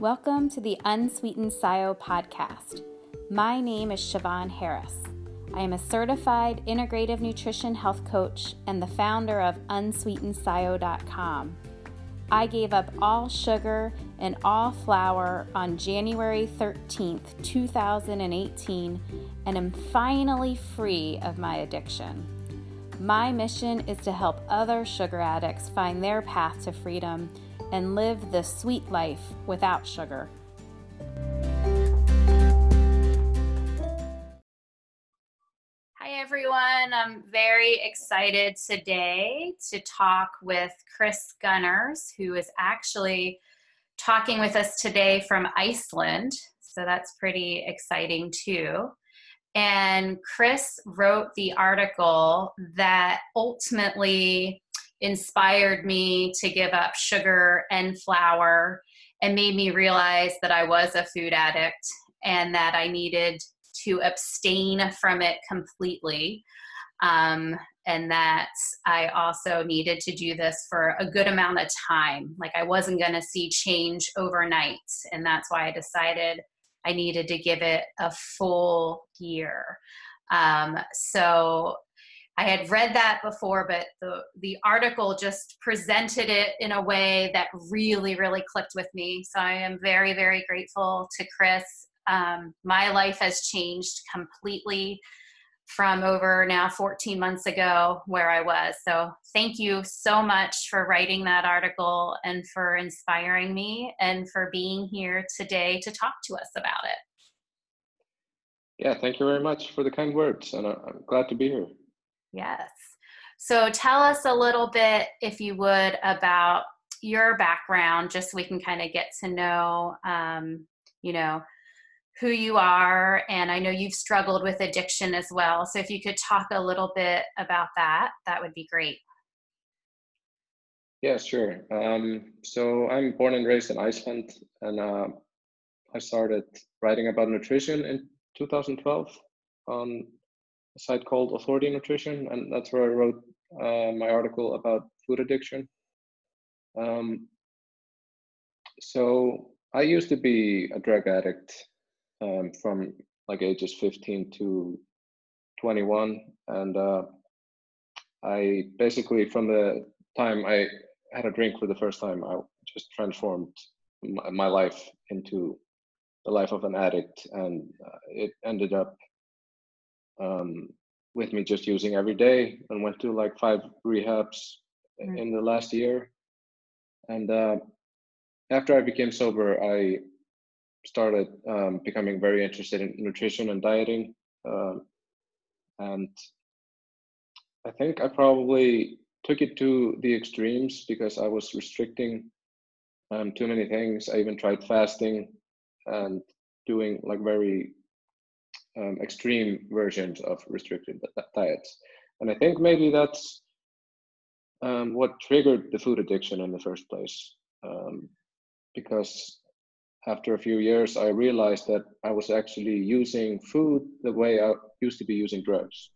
Welcome to the Unsweetened SIO podcast. My name is Siobhan Harris. I am a certified integrative nutrition health coach and the founder of unsweetenedscio.com. I gave up all sugar and all flour on January 13th, 2018, and am finally free of my addiction. My mission is to help other sugar addicts find their path to freedom and live the sweet life without sugar. Hi, everyone. I'm very excited today to talk with Kris Gunnars, who is actually talking with us today from Iceland. So that's pretty exciting, too. And Kris wrote the article that ultimately inspired me to give up sugar and flour and made me realize that I was a food addict and that I needed to abstain from it completely. Um, and that I also needed to do this for a good amount of time. Like I wasn't going to see change overnight. And that's why I decided I needed to give it a full year. Um, so I had read that before, but the the article just presented it in a way that really, really clicked with me. So I am very, very grateful to Kris. Um, my life has changed completely from over now 14 months ago where I was. So thank you so much for writing that article and for inspiring me and for being here today to talk to us about it. Yeah, thank you very much for the kind words, and I'm glad to be here. Yes. So tell us a little bit, if you would, about your background, just so we can kind of get to know, um, you know, who you are. And I know you've struggled with addiction as well. So if you could talk a little bit about that, that would be great. Yeah, sure. Um, so I'm born and raised in Iceland, and uh, I started writing about nutrition in 2012 on a site called Authority Nutrition, and that's where I wrote uh, my article about food addiction. Um, so I used to be a drug addict um, from like ages 15 to 21, and uh, I basically from the time I had a drink for the first time, I just transformed my, life into the life of an addict, and uh, it ended up um, with me just using every day and went to like five rehabs mm-hmm. in the last year. And uh, after I became sober, I started um, becoming very interested in nutrition and dieting. Um, and I think I probably took it to the extremes because I was restricting um, too many things. I even tried fasting and doing like very um, extreme versions of restricted diets. And I think maybe that's um, what triggered the food addiction in the first place. Um, because after a few years, I realized that I was actually using food the way I used to be using drugs.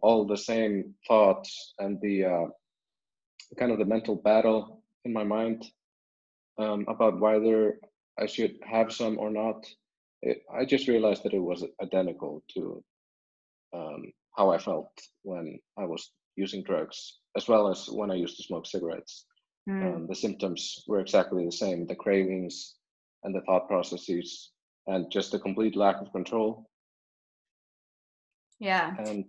All the same thoughts and the uh, kind of the mental battle in my mind um, about whether I should have some or not it, I just realized that it was identical to um, how I felt when I was using drugs, as well as when I used to smoke cigarettes. Mm. Um, the symptoms were exactly the same the cravings and the thought processes, and just a complete lack of control. Yeah. And,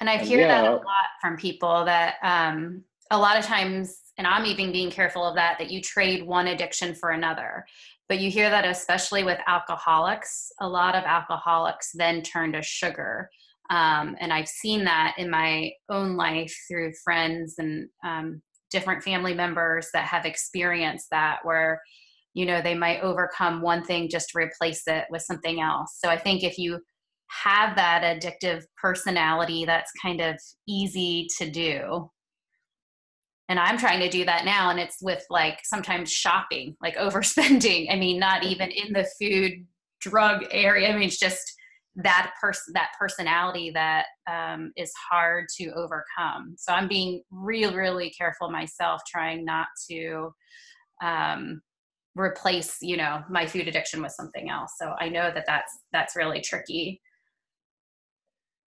and I hear yeah, that a lot from people that um, a lot of times, and I'm even being careful of that, that you trade one addiction for another. But you hear that especially with alcoholics. A lot of alcoholics then turn to sugar. Um, and I've seen that in my own life through friends and um, different family members that have experienced that, where you know they might overcome one thing just to replace it with something else. So I think if you have that addictive personality, that's kind of easy to do and i'm trying to do that now and it's with like sometimes shopping like overspending. I mean not even in the food drug area. I mean it's just that person that personality that um, is hard to overcome. So i'm being really really careful myself trying not to um, replace you know my food addiction with something else. So i know that that's that's really tricky.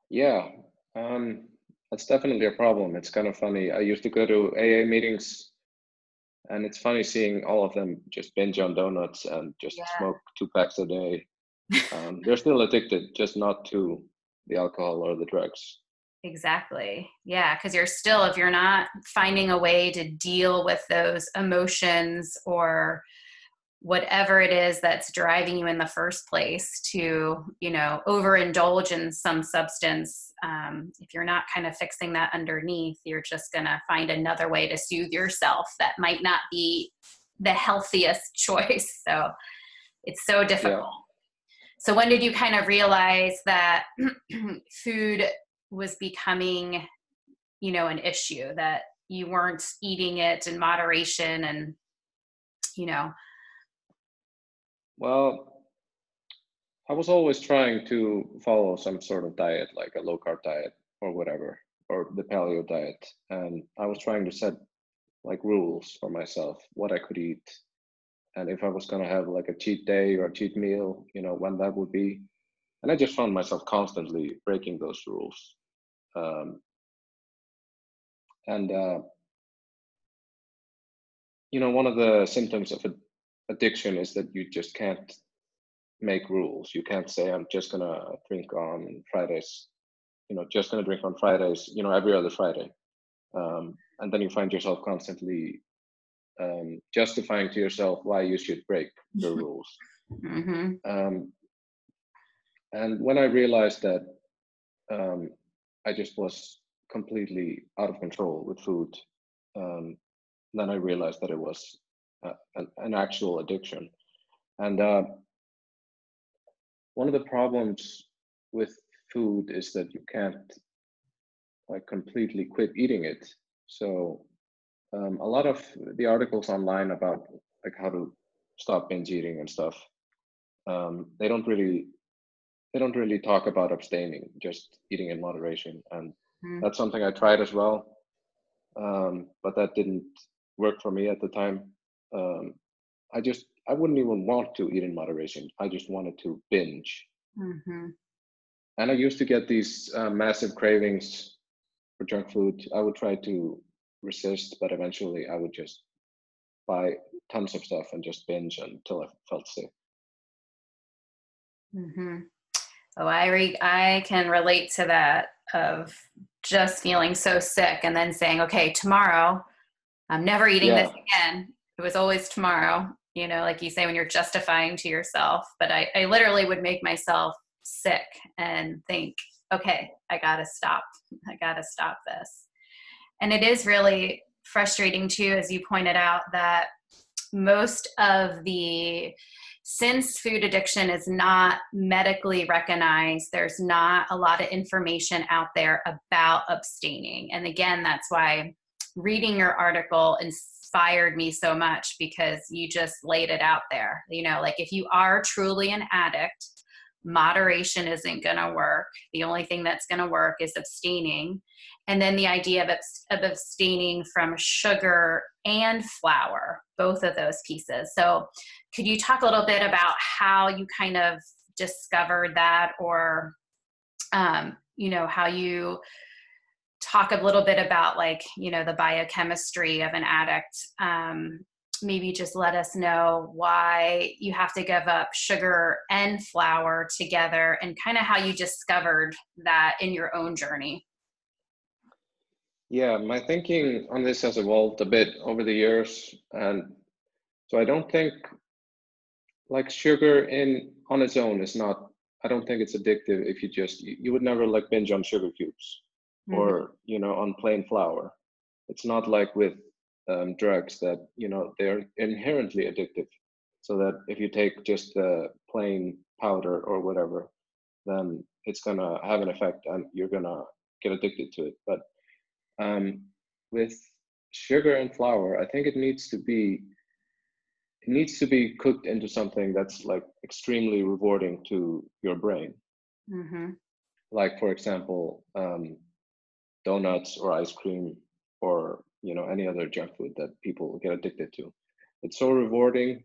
Yeah. Um that's definitely a problem it's kind of funny i used to go to aa meetings and it's funny seeing all of them just binge on donuts and just yeah. smoke two packs a day um, they're still addicted just not to the alcohol or the drugs Exactly. Yeah. Because you're still, if you're not finding a way to deal with those emotions or whatever it is that's driving you in the first place to, you know, overindulge in some substance, um, if you're not kind of fixing that underneath, you're just going to find another way to soothe yourself that might not be the healthiest choice. So it's so difficult. Yeah. So when did you kind of realize that food was becoming you know an issue that you weren't eating it in moderation and you know well i was always trying to follow some sort of diet like a low carb diet or whatever or the paleo diet. And i was trying to set like rules for myself what i could eat. And if i was going to have like a cheat day or a cheat meal you know when that would be. And i just found myself constantly breaking those rules. Um, and uh, you know, one of the symptoms of addiction is that you just can't make rules. You can't say, "I'm just gonna drink on Fridays." You know, just gonna drink on Fridays. You know, every other Friday, um, and then you find yourself constantly um, justifying to yourself why you should break the rules. Mm-hmm. Um, and when I realized that um, I just was completely out of control with food. Um, then I realized that it was an, an, actual addiction. And uh, one of the problems with food is that you can't like completely quit eating it. So um, a lot of the articles online about like how to stop binge eating and stuff, um, they don't really they don't really talk about abstaining, just eating in moderation. And mm. that's something I tried as well. Um, but that didn't work for me at the time. Um, I just, I wouldn't even want to eat in moderation. I just wanted to binge. Mm-hmm. And I used to get these uh, massive cravings for junk food. I would try to resist, but eventually I would just buy tons of stuff and just binge until I felt sick. Mm-hmm. Oh, I re- I can relate to that of just feeling so sick and then saying, okay, tomorrow I'm never eating yeah. this again. It was always tomorrow, you know, like you say when you're justifying to yourself. But I, I literally would make myself sick and think, okay, I gotta stop. I gotta stop this. And it is really frustrating too, as you pointed out, that most of the since food addiction is not medically recognized, there's not a lot of information out there about abstaining. And again, that's why reading your article inspired me so much because you just laid it out there. You know, like if you are truly an addict, moderation isn't going to work. The only thing that's going to work is abstaining. And then the idea of, of abstaining from sugar and flour, both of those pieces. So, could you talk a little bit about how you kind of discovered that, or, um, you know, how you talk a little bit about like, you know, the biochemistry of an addict um, maybe just let us know why you have to give up sugar and flour together and kind of how you discovered that in your own journey. Yeah, my thinking on this has evolved a bit over the years. And so I don't think like sugar in on its own is not I don't think it's addictive if you just you, you would never like binge on sugar cubes mm-hmm. or you know on plain flour. It's not like with um, drugs that you know they're inherently addictive so that if you take just the plain powder or whatever then it's gonna have an effect and you're gonna get addicted to it but um, with sugar and flour i think it needs to be it needs to be cooked into something that's like extremely rewarding to your brain mm-hmm. like for example um, donuts or ice cream or you know any other junk food that people get addicted to it's so rewarding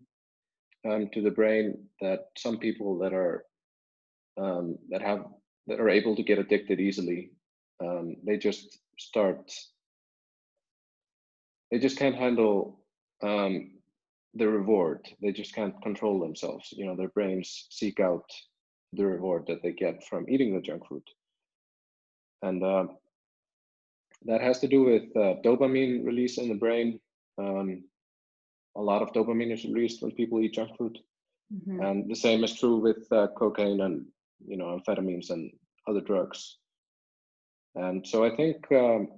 um, to the brain that some people that are um, that have that are able to get addicted easily, um, they just start. They just can't handle um, the reward. They just can't control themselves. You know, their brains seek out the reward that they get from eating the junk food, and uh, that has to do with uh, dopamine release in the brain. Um, a lot of dopamine is released when people eat junk food, mm-hmm. and the same is true with uh, cocaine and you know amphetamines and other drugs. And so I think um,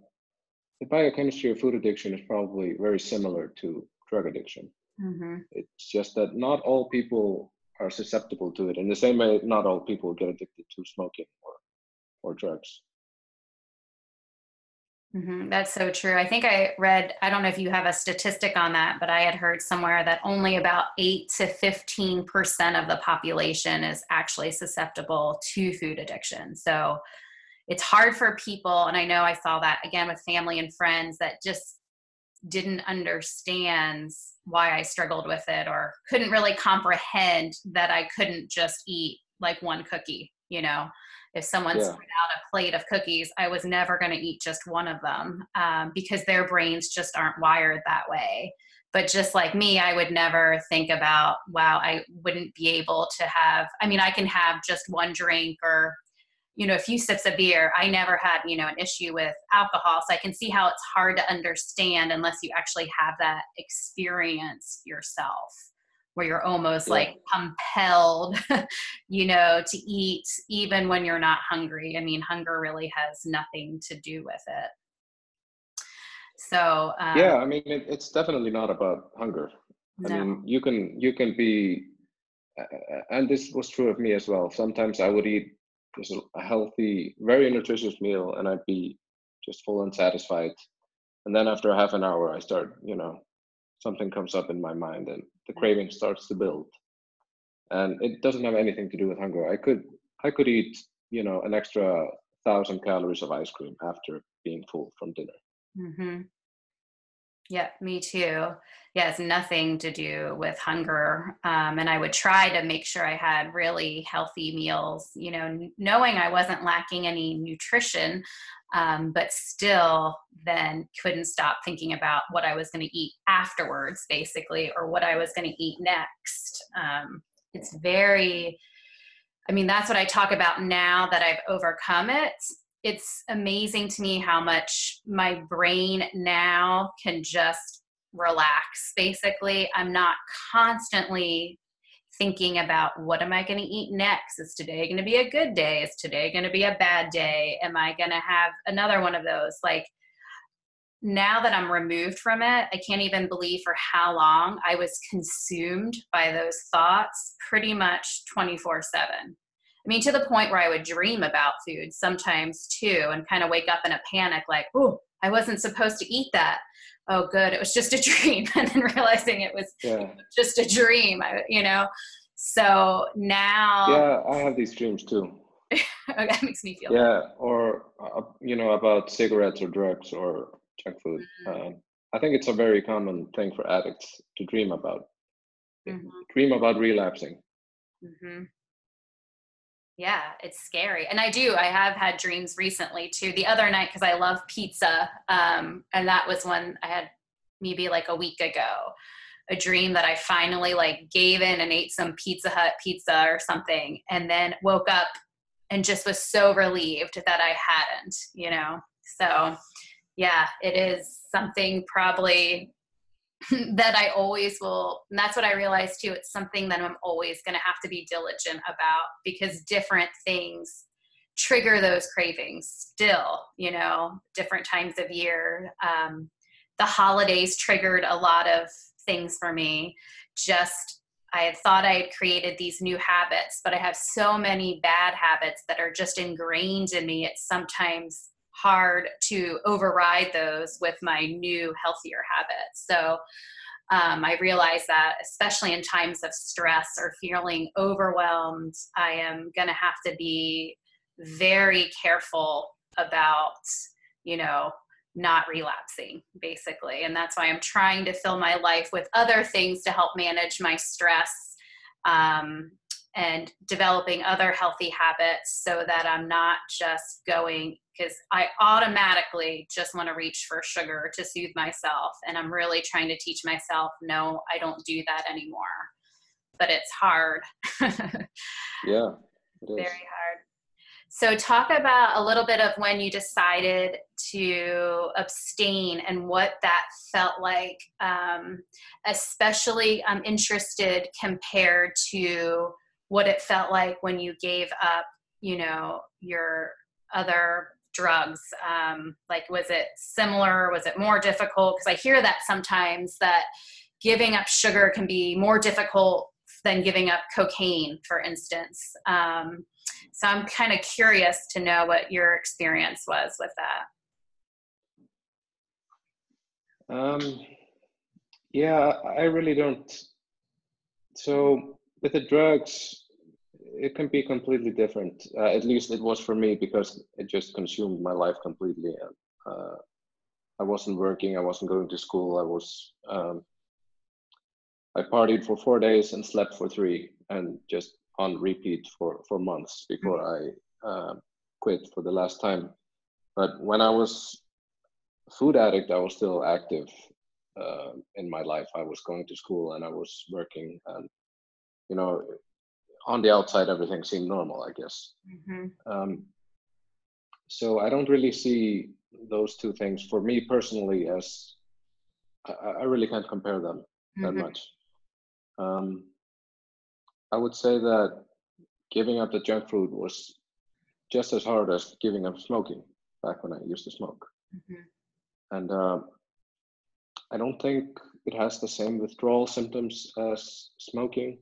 the biochemistry of food addiction is probably very similar to drug addiction. Mm-hmm. It's just that not all people are susceptible to it. In the same way, not all people get addicted to smoking or or drugs. Mm-hmm. That's so true. I think I read, I don't know if you have a statistic on that, but I had heard somewhere that only about 8 to 15% of the population is actually susceptible to food addiction. So it's hard for people. And I know I saw that again with family and friends that just didn't understand why I struggled with it or couldn't really comprehend that I couldn't just eat like one cookie, you know if someone yeah. spread out a plate of cookies, I was never going to eat just one of them um, because their brains just aren't wired that way. But just like me, I would never think about, wow, I wouldn't be able to have, I mean, I can have just one drink or, you know, a few sips of beer. I never had, you know, an issue with alcohol. So I can see how it's hard to understand unless you actually have that experience yourself where you're almost yeah. like compelled, you know, to eat even when you're not hungry. I mean, hunger really has nothing to do with it. So um, yeah, I mean, it, it's definitely not about hunger. No. I mean, you can you can be, and this was true of me as well. Sometimes I would eat just a healthy, very nutritious meal, and I'd be just full and satisfied. And then after half an hour, I start, you know, something comes up in my mind and the craving starts to build. And it doesn't have anything to do with hunger. I could i could eat you know an extra thousand calories of ice cream after being full from dinner. Mm-hmm. yeah me too yeah nothing to do with hunger um, and i would try to make sure i had really healthy meals you know knowing i wasn't lacking any nutrition um, but still then couldn't stop thinking about what I was going to eat afterwards, basically, or what I was going to eat next. Um, it's very, I mean, that's what I talk about now that I've overcome it. It's amazing to me how much my brain now can just relax, basically. I'm not constantly thinking about what am I going to eat next? Is today going to be a good day? Is today going to be a bad day? Am I going to have another one of those? Like now that I'm removed from it, I can't even believe for how long I was consumed by those thoughts pretty much 24 7. I mean, to the point where I would dream about food sometimes too and kind of wake up in a panic like, oh, I wasn't supposed to eat that oh good it was just a dream and then realizing it was yeah. just a dream you know? So now yeah i have these dreams too. That makes me feel yeah or uh, you know about cigarettes or drugs or junk food. Mm-hmm. um, i think it's a very common thing for addicts to dream about. Mm-hmm. dream about relapsing. Mm-hmm yeah it's scary and i do i have had dreams recently too. The other night because i love pizza um, and that was one i had maybe like a week ago a dream that i finally like gave in and ate some pizza hut pizza or something and then woke up and just was so relieved that i hadn't you know? So yeah it is something probably that I always will, and that's what I realized too. It's something that I'm always going to have to be diligent about because different things trigger those cravings still, you know, different times of year. Um, the holidays triggered a lot of things for me. Just, I had thought I had created these new habits, but I have so many bad habits that are just ingrained in me. It's sometimes hard to override those with my new healthier habits. So um, i realize that especially in times of stress or feeling overwhelmed i am going to have to be very careful about you know not relapsing basically. And that's why i'm trying to fill my life with other things to help manage my stress um, and developing other healthy habits so that I'm not just going because I automatically just want to reach for sugar to soothe myself. And I'm really trying to teach myself, no, I don't do that anymore. But it's hard. yeah. Very hard. So, talk about a little bit of when you decided to abstain and what that felt like. Um, especially, I'm interested compared to what it felt like when you gave up, you know, your other drugs. Um, like, was it similar? Was it more difficult? Because I hear that sometimes that giving up sugar can be more difficult than giving up cocaine, for instance. Um, so I'm kind of curious to know what your experience was with that. Um, yeah, I really don't. So with the drugs, it can be completely different. Uh, at least it was for me because it just consumed my life completely. Uh, I wasn't working. I wasn't going to school. I was. Um, I partied for four days and slept for three, and just on repeat for for months before mm-hmm. I uh, quit for the last time. But when I was food addict, I was still active uh, in my life. I was going to school and I was working, and you know, on the outside, everything seemed normal, I guess. Mm-hmm. Um, so I don't really see those two things for me personally as I, I really can't compare them mm-hmm. that much. Um, I would say that giving up the junk food was just as hard as giving up smoking back when I used to smoke. Mm-hmm. And uh, I don't think it has the same withdrawal symptoms as smoking,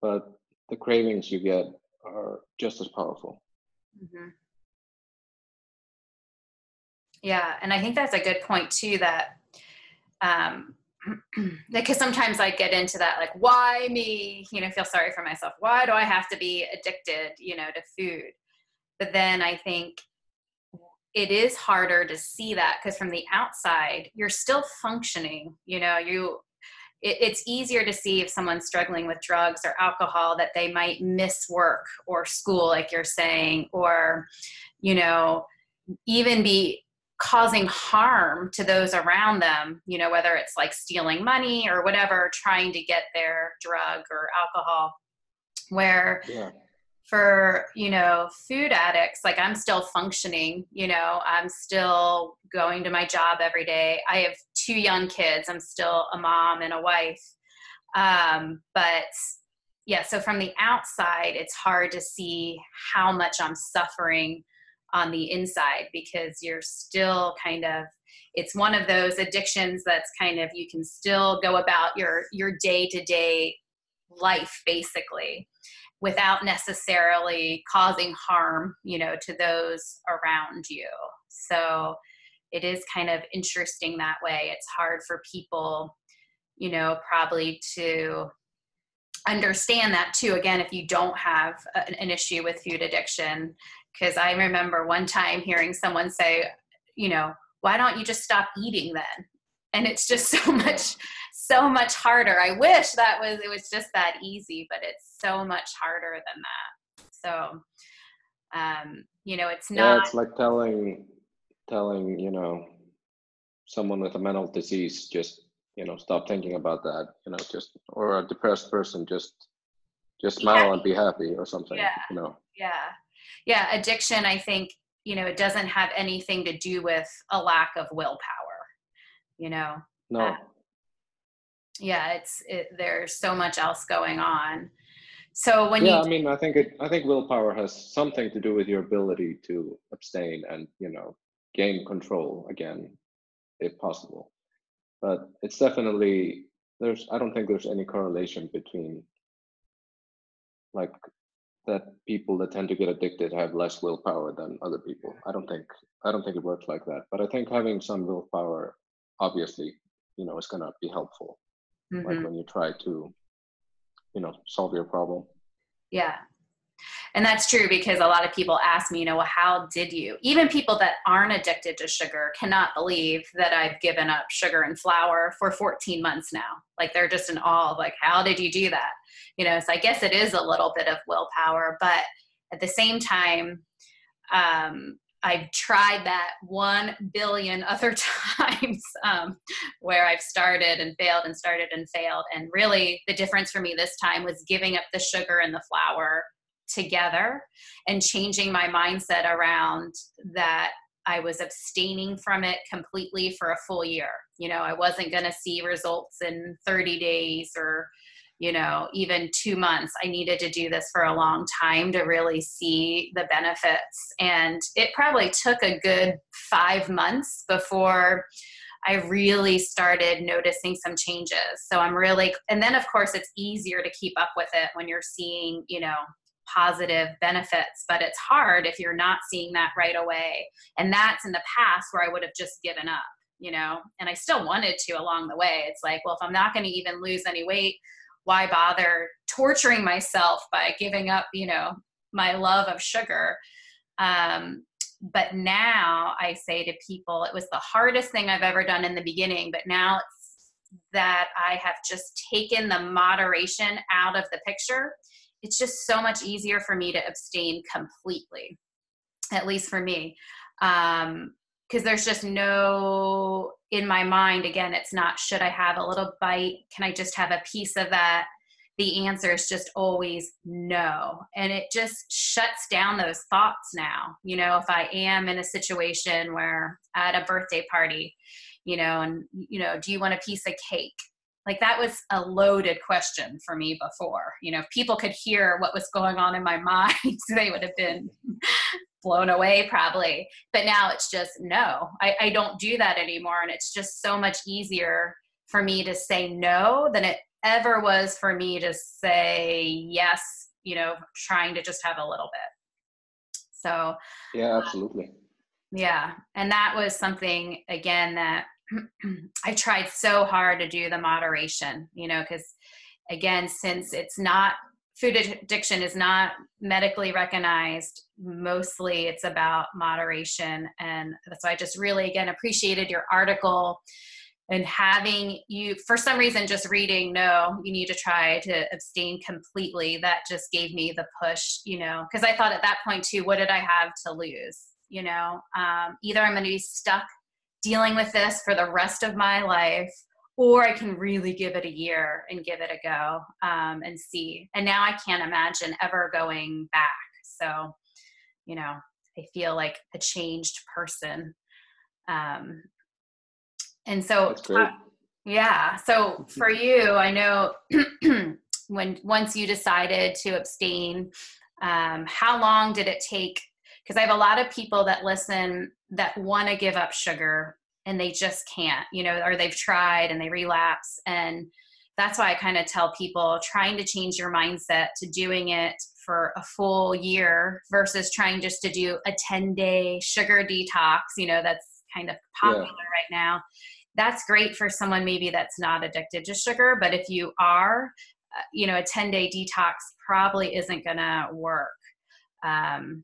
but the cravings you get are just as powerful. Mm-hmm. Yeah, and I think that's a good point too. That um, because sometimes I get into that, like, why me? You know, feel sorry for myself. Why do I have to be addicted? You know, to food. But then I think it is harder to see that because from the outside, you're still functioning. You know, you it, it's easier to see if someone's struggling with drugs or alcohol that they might miss work or school like you're saying or you know even be causing harm to those around them you know whether it's like stealing money or whatever trying to get their drug or alcohol where yeah for you know food addicts like i'm still functioning you know i'm still going to my job every day. I have two young kids. I'm still a mom and a wife. Um, but yeah so from the outside it's hard to see how much i'm suffering on the inside because you're still kind of it's one of those addictions that's kind of you can still go about your your day to day life basically without necessarily causing harm you know to those around you. So it is kind of interesting that way. It's hard for people you know probably to understand that too. Again if you don't have an issue with food addiction because i remember one time hearing someone say you know why don't you just stop eating then and it's just so much so much harder. I wish that was it was just that easy, but it's so much harder than that. So um, you know, it's not Yeah, it's like telling telling, you know, someone with a mental disease just, you know, stop thinking about that, you know, just or a depressed person just just smile and be happy or something, yeah. you know. Yeah. Yeah, addiction I think, you know, it doesn't have anything to do with a lack of willpower, you know. No. Uh, yeah it's it, there's so much else going on so when yeah, you i mean i think it i think willpower has something to do with your ability to abstain and you know gain control again if possible but it's definitely there's i don't think there's any correlation between like that people that tend to get addicted have less willpower than other people i don't think i don't think it works like that but i think having some willpower obviously you know is going to be helpful mm-hmm. like when you try to you know solve your problem yeah And that's true because a lot of people ask me, you know, well, how did you? Even people that aren't addicted to sugar cannot believe that I've given up sugar and flour for 14 months now. Like they're just in awe of like, how did you do that? You know, so I guess it is a little bit of willpower, but at the same time, um, I've tried that one billion other times um, where I've started and failed and started and failed. And really, the difference for me this time was giving up the sugar and the flour together and changing my mindset around that I was abstaining from it completely for a full year. You know, I wasn't going to see results in 30 days or you know, even two months. I needed to do this for a long time to really see the benefits. And it probably took a good five months before I really started noticing some changes. So I'm really, and then of course it's easier to keep up with it when you're seeing, you know, positive benefits, but it's hard if you're not seeing that right away. And that's in the past where I would have just given up, you know, and I still wanted to along the way. It's like, well, if I'm not going to even lose any weight, why bother torturing myself by giving up you know my love of sugar? Um, but now i say to people it was the hardest thing i've ever done in the beginning but now it's that i have just taken the moderation out of the picture it's just so much easier for me to abstain completely at least for me. Um, because there's just no in my mind again it's not should i have a little bite? Can i just have a piece of that? The answer is just always no. And it just shuts down those thoughts now. You know if i am in a situation where at a birthday party you know and you know do you want a piece of cake? Like that was a loaded question for me before. You know if people could hear what was going on in my mind they would have been blown away probably but now it's just no I, I don't do that anymore. And it's just so much easier for me to say no than it ever was for me to say yes you know trying to just have a little bit. So yeah um, absolutely. yeah and that was something again that i tried so hard to do the moderation you know because again since it's not food addiction is not medically recognized. Mostly it's about moderation. And so I just really, again, appreciated your article and having you, for some reason, just reading, no, you need to try to abstain completely. That just gave me the push, you know, because I thought at that point too, what did I have to lose? You know, um, either I'm going to be stuck dealing with this for the rest of my life or I can really give it a year and give it a go um, and see. And now I can't imagine ever going back. So, you know, I feel like a changed person. Um, and so, uh, yeah. So for you, I know when once you decided to abstain, um, how long did it take? Because I have a lot of people that listen that want to give up sugar and they just can't, you know, or they've tried and they relapse. And that's why I kind of tell people trying to change your mindset to doing it for a full year versus trying just to do a 10 day sugar detox, you know, that's kind of popular yeah. right now. That's great for someone maybe that's not addicted to sugar, but if you are, uh, you know, a 10 day detox probably isn't going to work. Um,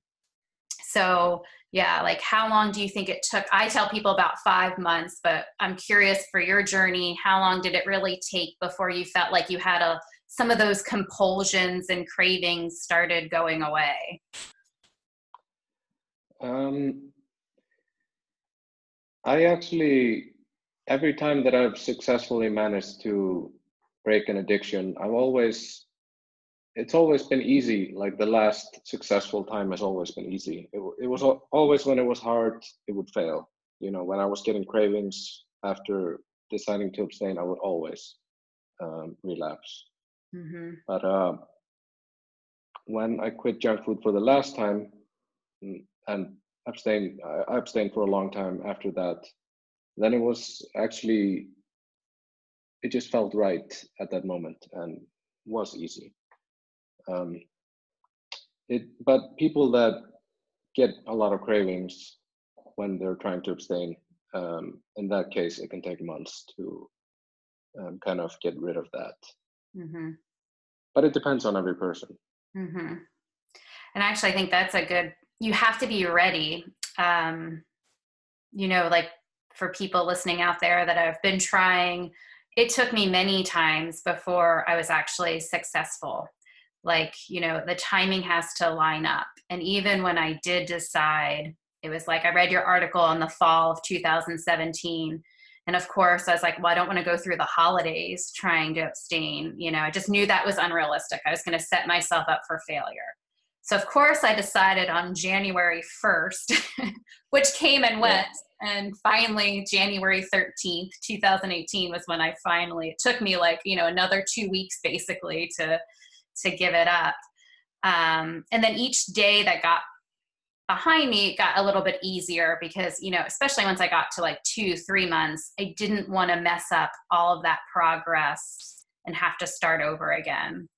so yeah like how long do you think it took? I tell people about five months but i'm curious for your journey how long did it really take before you felt like you had a some of those compulsions and cravings started going away? Um, i actually every time that i've successfully managed to break an addiction i've always it's always been easy. Like the last successful time has always been easy. It, it was always when it was hard, it would fail. You know, when I was getting cravings after deciding to abstain, I would always um, relapse. Mm-hmm. But uh, when I quit junk food for the last time mm, and abstained, I abstained for a long time after that. Then it was actually, it just felt right at that moment and was easy. Um, it, but people that get a lot of cravings when they're trying to abstain, um, in that case, it can take months to um, kind of get rid of that. Mm-hmm. But it depends on every person. Mm-hmm. And actually, I think that's a good, you have to be ready. Um, you know, like for people listening out there that have been trying, it took me many times before I was actually successful. Like, you know, the timing has to line up. And even when I did decide, it was like I read your article in the fall of 2017 and of course, I was like, well, I don't want to go through the holidays trying to abstain. You know, I just knew that was unrealistic. I was going to set myself up for failure. So, of course, I decided on January 1st, which came and went. And finally, January 13th, 2018 was when I finally, it took me like, you know, another two weeks basically to, to give it up. Um, and then each day that got behind me it got a little bit easier because you know especially once i got to like two three months i didn't want to mess up all of that progress and have to start over again.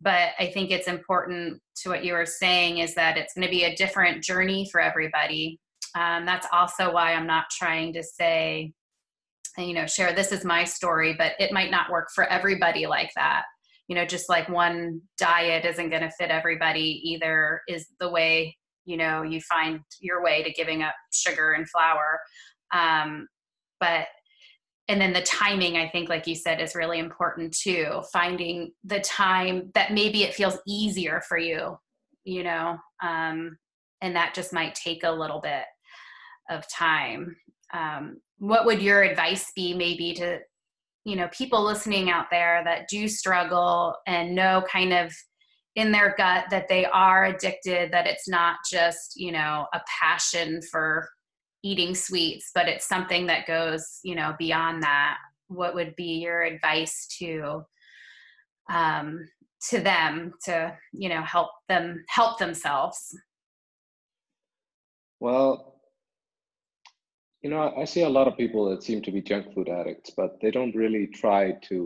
But i think it's important to what you were saying is that it's going to be a different journey for everybody. Um, that's also why i'm not trying to say you know share this is my story but it might not work for everybody like that you know just like one diet isn't going to fit everybody either is the way you know you find your way to giving up sugar and flour. Um, but and then the timing i think like you said is really important too finding the time that maybe it feels easier for you you know um, and that just might take a little bit of time. Um, what would your advice be maybe to you know people listening out there that do struggle and know kind of in their gut that they are addicted that it's not just you know a passion for eating sweets but it's something that goes you know beyond that. What would be your advice to um to them to you know help them help themselves? Well you know i see a lot of people that seem to be junk food addicts but they don't really try to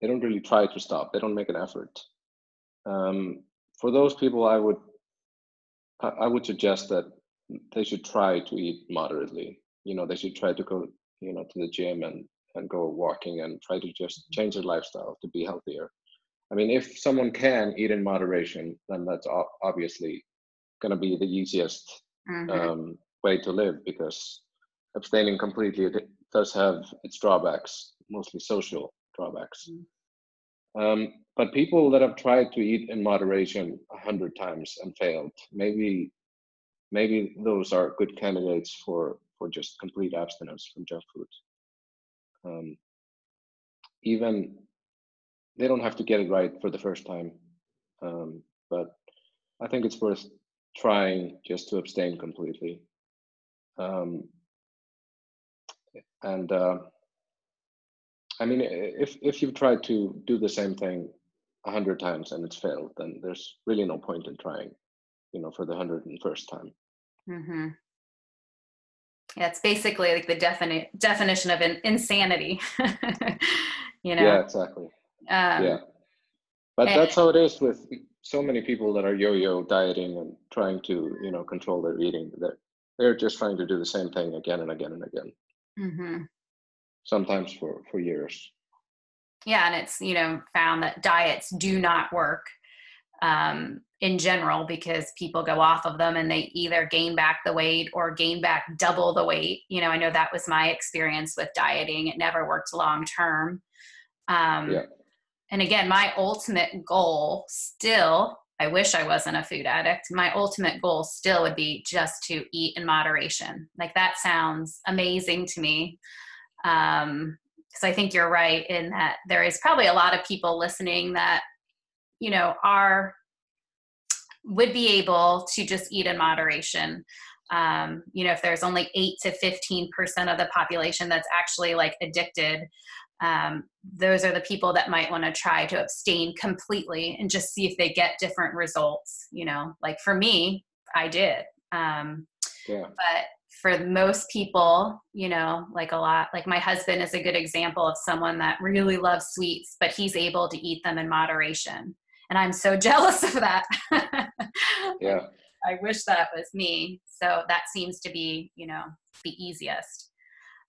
they don't really try to stop they don't make an effort um, for those people, I would I would suggest that they should try to eat moderately. You know, they should try to go, you know, to the gym and and go walking and try to just mm-hmm. change their lifestyle to be healthier. I mean, if someone can eat in moderation, then that's obviously going to be the easiest mm-hmm. um, way to live because abstaining completely does have its drawbacks, mostly social drawbacks. Mm-hmm. Um, but people that have tried to eat in moderation a hundred times and failed, maybe maybe those are good candidates for for just complete abstinence from junk food. Um, even they don't have to get it right for the first time, um, but I think it's worth trying just to abstain completely. Um, and uh, I mean, if if you've tried to do the same thing a hundred times and it's failed, then there's really no point in trying, you know, for the hundred and first time. Mm-hmm. Yeah, it's basically like the defini- definition of an insanity. you know. Yeah, exactly. Um, yeah, but and, that's how it is with so many people that are yo-yo dieting and trying to, you know, control their eating. They're they're just trying to do the same thing again and again and again. Mm-hmm. sometimes for for years. Yeah and it's you know found that diets do not work um, in general because people go off of them and they either gain back the weight or gain back double the weight. You know i know that was my experience with dieting. It never worked long term. Um, yeah. and again my ultimate goal still i wish i wasn't a food addict. My ultimate goal still would be just to eat in moderation. Like that sounds amazing to me. Um because i think you're right in that there is probably a lot of people listening that you know are would be able to just eat in moderation. Um, you know if there's only 8 to 15 percent of the population that's actually like addicted um, those are the people that might want to try to abstain completely and just see if they get different results you know like for me i did um, yeah. but for most people, you know, like a lot, like my husband is a good example of someone that really loves sweets, but he's able to eat them in moderation. And I'm so jealous of that. yeah. I wish that was me. So that seems to be, you know, the easiest.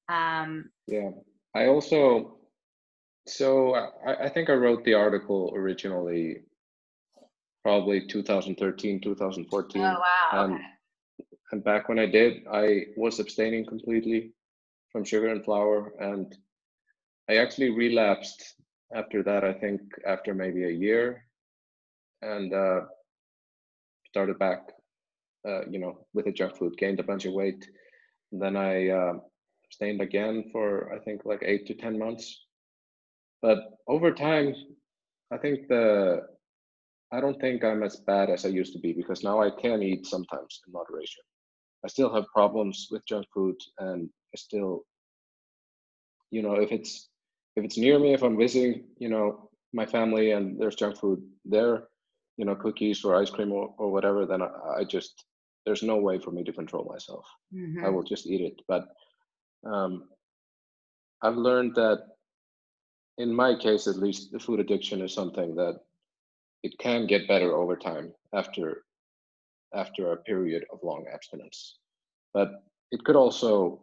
Um, yeah. I also, so I, I think I wrote the article originally probably 2013, 2014. Oh wow. Um, okay. and back when I did, I was abstaining completely from sugar and flour, and I actually relapsed after that. I think after maybe a year, and uh, started back, uh, you know, with the junk food, gained a bunch of weight. And then I uh, abstained again for I think like eight to ten months. But over time, I think the I don't think I'm as bad as I used to be because now I can eat sometimes in moderation. I still have problems with junk food and I still you know if it's if it's near me if I'm visiting, you know, my family and there's junk food there, you know, cookies or ice cream or, or whatever, then I, I just there's no way for me to control myself. Mhm. I will just eat it. But um, I've learned that, in my case at least, the food addiction is something that it can get better over time after after a period of long abstinence. But it could also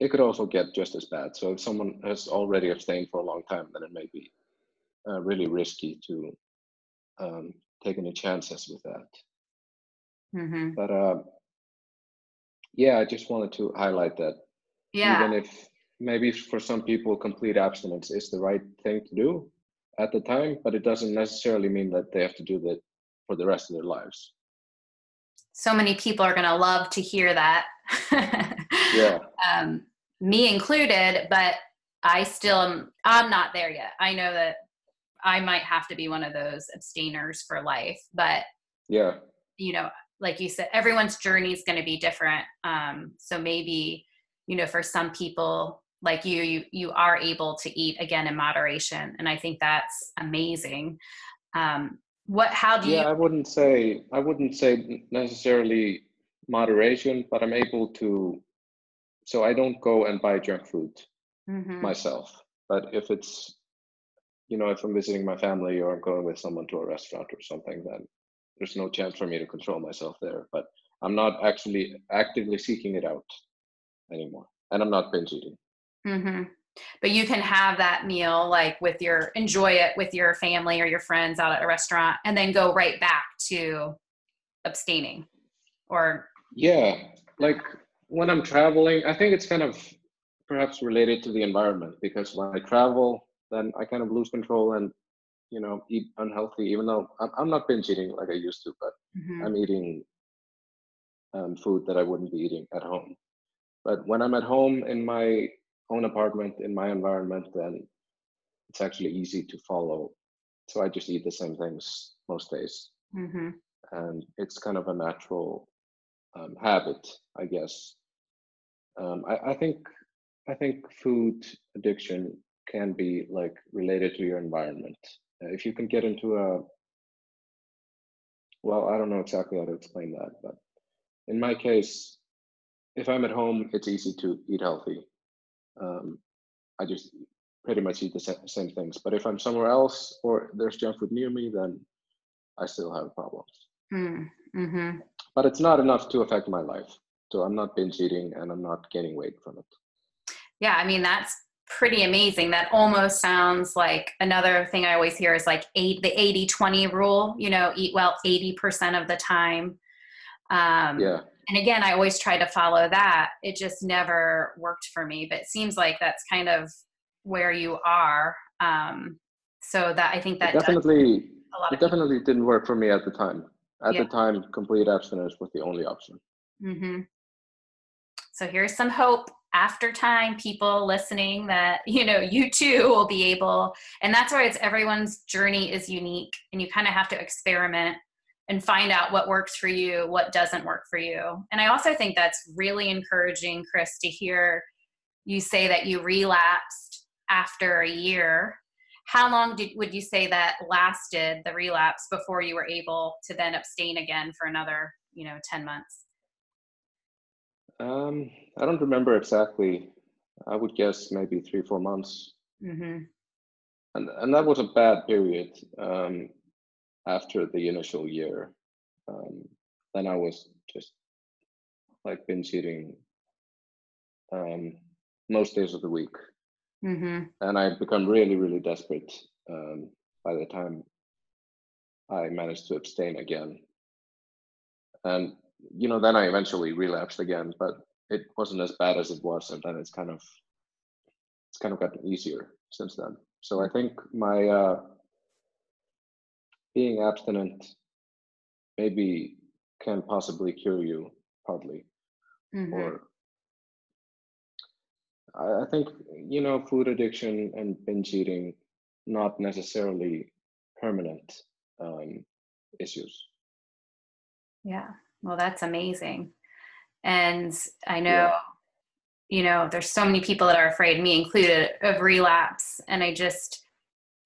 it could also get just as bad. So if someone has already abstained for a long time, then it may be uh, really risky to um, take any chances with that. Mhm. But uh, yeah, I just wanted to highlight that Yeah. even if maybe for some people complete abstinence is the right thing to do at the time, but it doesn't necessarily mean that they have to do that for the rest of their lives. So many people are gonna love to hear that. Yeah. um, me included, but I still am, I'm not there yet. I know that I might have to be one of those abstainers for life, but Yeah. you know, like you said, everyone's journey is going to be different. Um, so maybe, you know, for some people like you, you, you are able to eat again in moderation. And I think that's amazing. Um, what, how do Yeah, you, Yeah, I wouldn't say I wouldn't say necessarily moderation, but I'm able to so I don't go and buy junk food Mhm. myself. But if it's you know, if I'm visiting my family or I'm going with someone to a restaurant or something, then there's no chance for me to control myself there. But I'm not actually actively seeking it out anymore. And I'm not binge eating. Mhm. But you can have that meal like with your enjoy it with your family or your friends out at a restaurant and then go right back to abstaining or Yeah, like when I'm traveling, I think it's kind of perhaps related to the environment because when I travel, then I kind of lose control and you know eat unhealthy. Even though I'm, I'm not binge eating like I used to, but Mhm. I'm eating um, food that I wouldn't be eating at home. But when I'm at home in my own apartment in my environment, then it's actually easy to follow. So I just eat the same things most days, Mhm. and it's kind of a natural um, habit, I guess. Um, I, I think I think food addiction can be like related to your environment. Uh, if you can get into a well, I don't know exactly how to explain that, but in my case, if I'm at home, it's easy to eat healthy. Um, I just pretty much eat the same things. But if I'm somewhere else or there's junk food near me, then I still have problems. Mm. Mhm. But it's not enough to affect my life. So I'm not binge eating and I'm not gaining weight from it. Yeah, I mean that's pretty amazing. That almost sounds like another thing I always hear is like eight the 80-20 rule, you know, eat well 80% of the time. Um Yeah. And again, I always try to follow that. It just never worked for me, but it seems like that's kind of where you are. Um so that I think that does definitely a lot it of people. definitely didn't work for me at the time. At Yeah. the time, complete abstinence was the only option. hmm So here's some hope after time, people listening that, you know, you too will be able, and that's why it's everyone's journey is unique and you kind of have to experiment and find out what works for you, what doesn't work for you. And I also think that's really encouraging, Kris, to hear you say that you relapsed after a year. How long did would you say that lasted the relapse before you were able to then abstain again for another, you know, 10 months? Um, I don't remember exactly. I would guess maybe three, four months. Mhm. And and that was a bad period um, after the initial year. Um, then I was just like binge eating um, most days of the week, Mhm. and I'd become really, really desperate um, by the time I managed to abstain again. And you know, then I eventually relapsed again, but it wasn't as bad as it was, and then it's kind of it's kind of gotten easier since then. So I think my uh, being abstinent maybe can possibly cure you partly, mm-hmm. or I think you know food addiction and binge eating not necessarily permanent um, issues. Yeah, well, that's amazing. And I know, yeah. you know, there's so many people that are afraid, me included, of relapse. And I just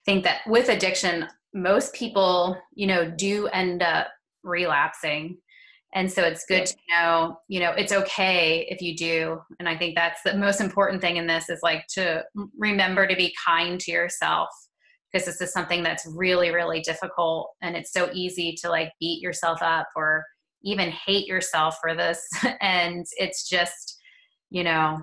think that with addiction, most people, you know, do end up relapsing. And so it's good to know, you know, it's okay if you do. And I think that's the most important thing in this is like to remember to be kind to yourself because this is something that's really, really difficult. And it's so easy to like beat yourself up or even hate yourself for this. and it's just, you know,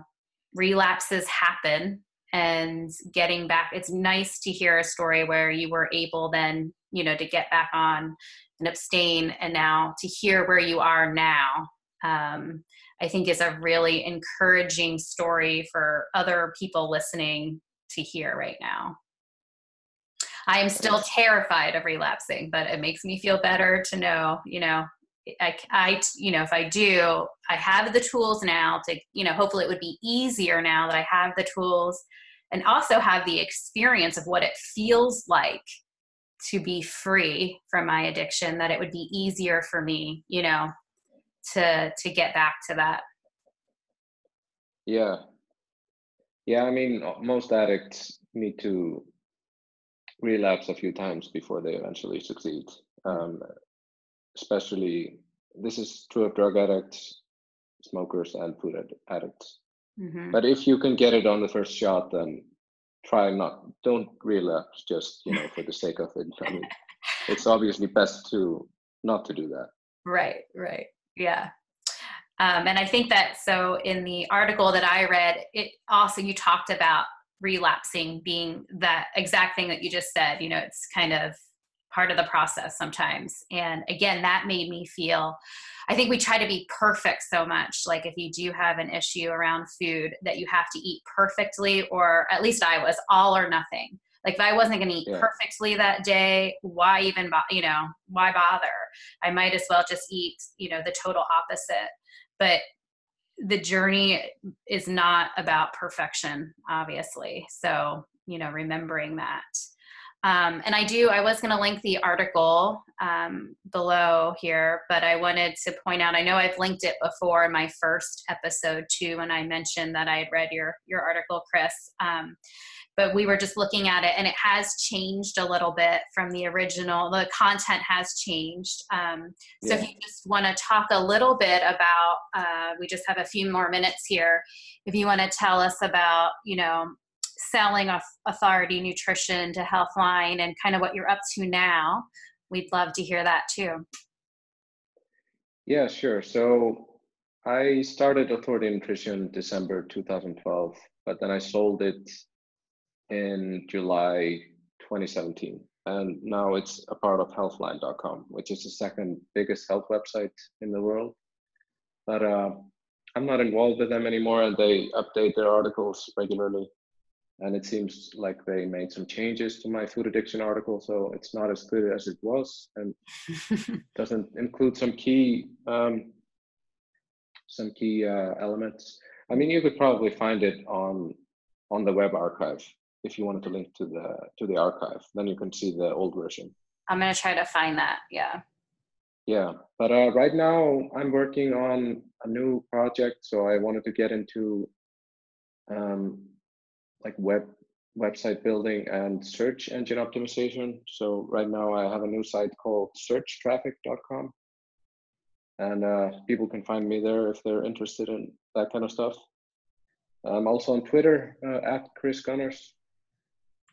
relapses happen and getting back. It's nice to hear a story where you were able then, you know, to get back on and abstain and now to hear where you are now. Um, I think is a really encouraging story for other people listening to hear right now. I am still terrified of relapsing, but it makes me feel better to know, you know, I, I, you know, if I do, I have the tools now to, you know, hopefully it would be easier now that I have the tools and also have the experience of what it feels like to be free from my addiction, that it would be easier for me, you know, to, to get back to that. Yeah. Yeah. I mean, most addicts need to relapse a few times before they eventually succeed. Um, especially this is true of drug addicts, smokers, and food addicts. Mm-hmm. But if you can get it on the first shot, then try not don't relapse just you know for the sake of it. I mean, it's obviously best to not to do that. Right. Right. Yeah. Um, and I think that so in the article that I read, it also you talked about relapsing being that exact thing that you just said. You know, it's kind of part of the process sometimes. And again, that made me feel I think we try to be perfect so much. Like if you do have an issue around food, that you have to eat perfectly, or at least I was all or nothing. Like if I wasn't going to eat yeah. perfectly that day, why even, bo- you know, why bother? I might as well just eat, you know, the total opposite. But the journey is not about perfection, obviously. So, you know, remembering that. Um, and I do, I was going to link the article um, below here, but I wanted to point out, I know I've linked it before in my first episode too, when I mentioned that I had read your, your article, Kris. Um, but we were just looking at it and it has changed a little bit from the original. The content has changed. Um, so yeah. if you just want to talk a little bit about, uh, we just have a few more minutes here. If you want to tell us about, you know, selling authority nutrition to healthline and kind of what you're up to now we'd love to hear that too. Yeah sure. So i started authority nutrition december 2012 but then i sold it in july 2017 and now it's a part of healthline.com which is the second biggest health website in the world. But uh, i'm not involved with them anymore and they update their articles regularly and it seems like they made some changes to my food addiction article so it's not as good as it was and doesn't include some key um, some key uh, elements. I mean you could probably find it on on the web archive if you wanted to link to the to the archive. Then you can see the old version. I'm going to try to find that yeah. Yeah but uh, right now i'm working on a new project so i wanted to get into um, like web website building and search engine optimization. So right now I have a new site called searchtraffic.com and uh, people can find me there if they're interested in that kind of stuff. I'm also on Twitter uh, at Kris Gunnars.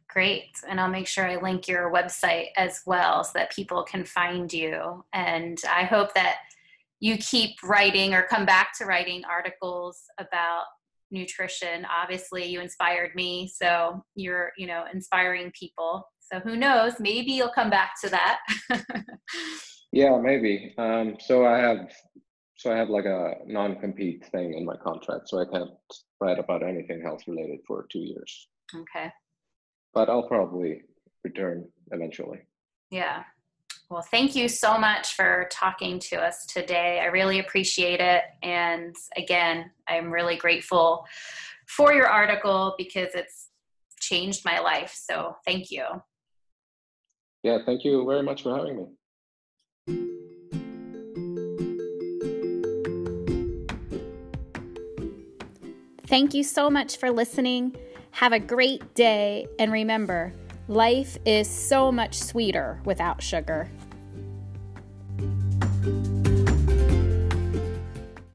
Great. And I'll make sure I link your website as well so that people can find you. And I hope that you keep writing or come back to writing articles about nutrition. Obviously, you inspired me, so you're, you know, inspiring people. So who knows? Maybe you'll come back to that. yeah, maybe. Um, so I have, so I have like a non-compete thing in my contract, so I can't write about anything health related for two years. Okay. But I'll probably return eventually. Yeah. Well, thank you so much for talking to us today. I really appreciate it. And again, I'm really grateful for your article because it's changed my life. So thank you. Yeah, thank you very much for having me. Thank you so much for listening. Have a great day. And remember, life is so much sweeter without sugar.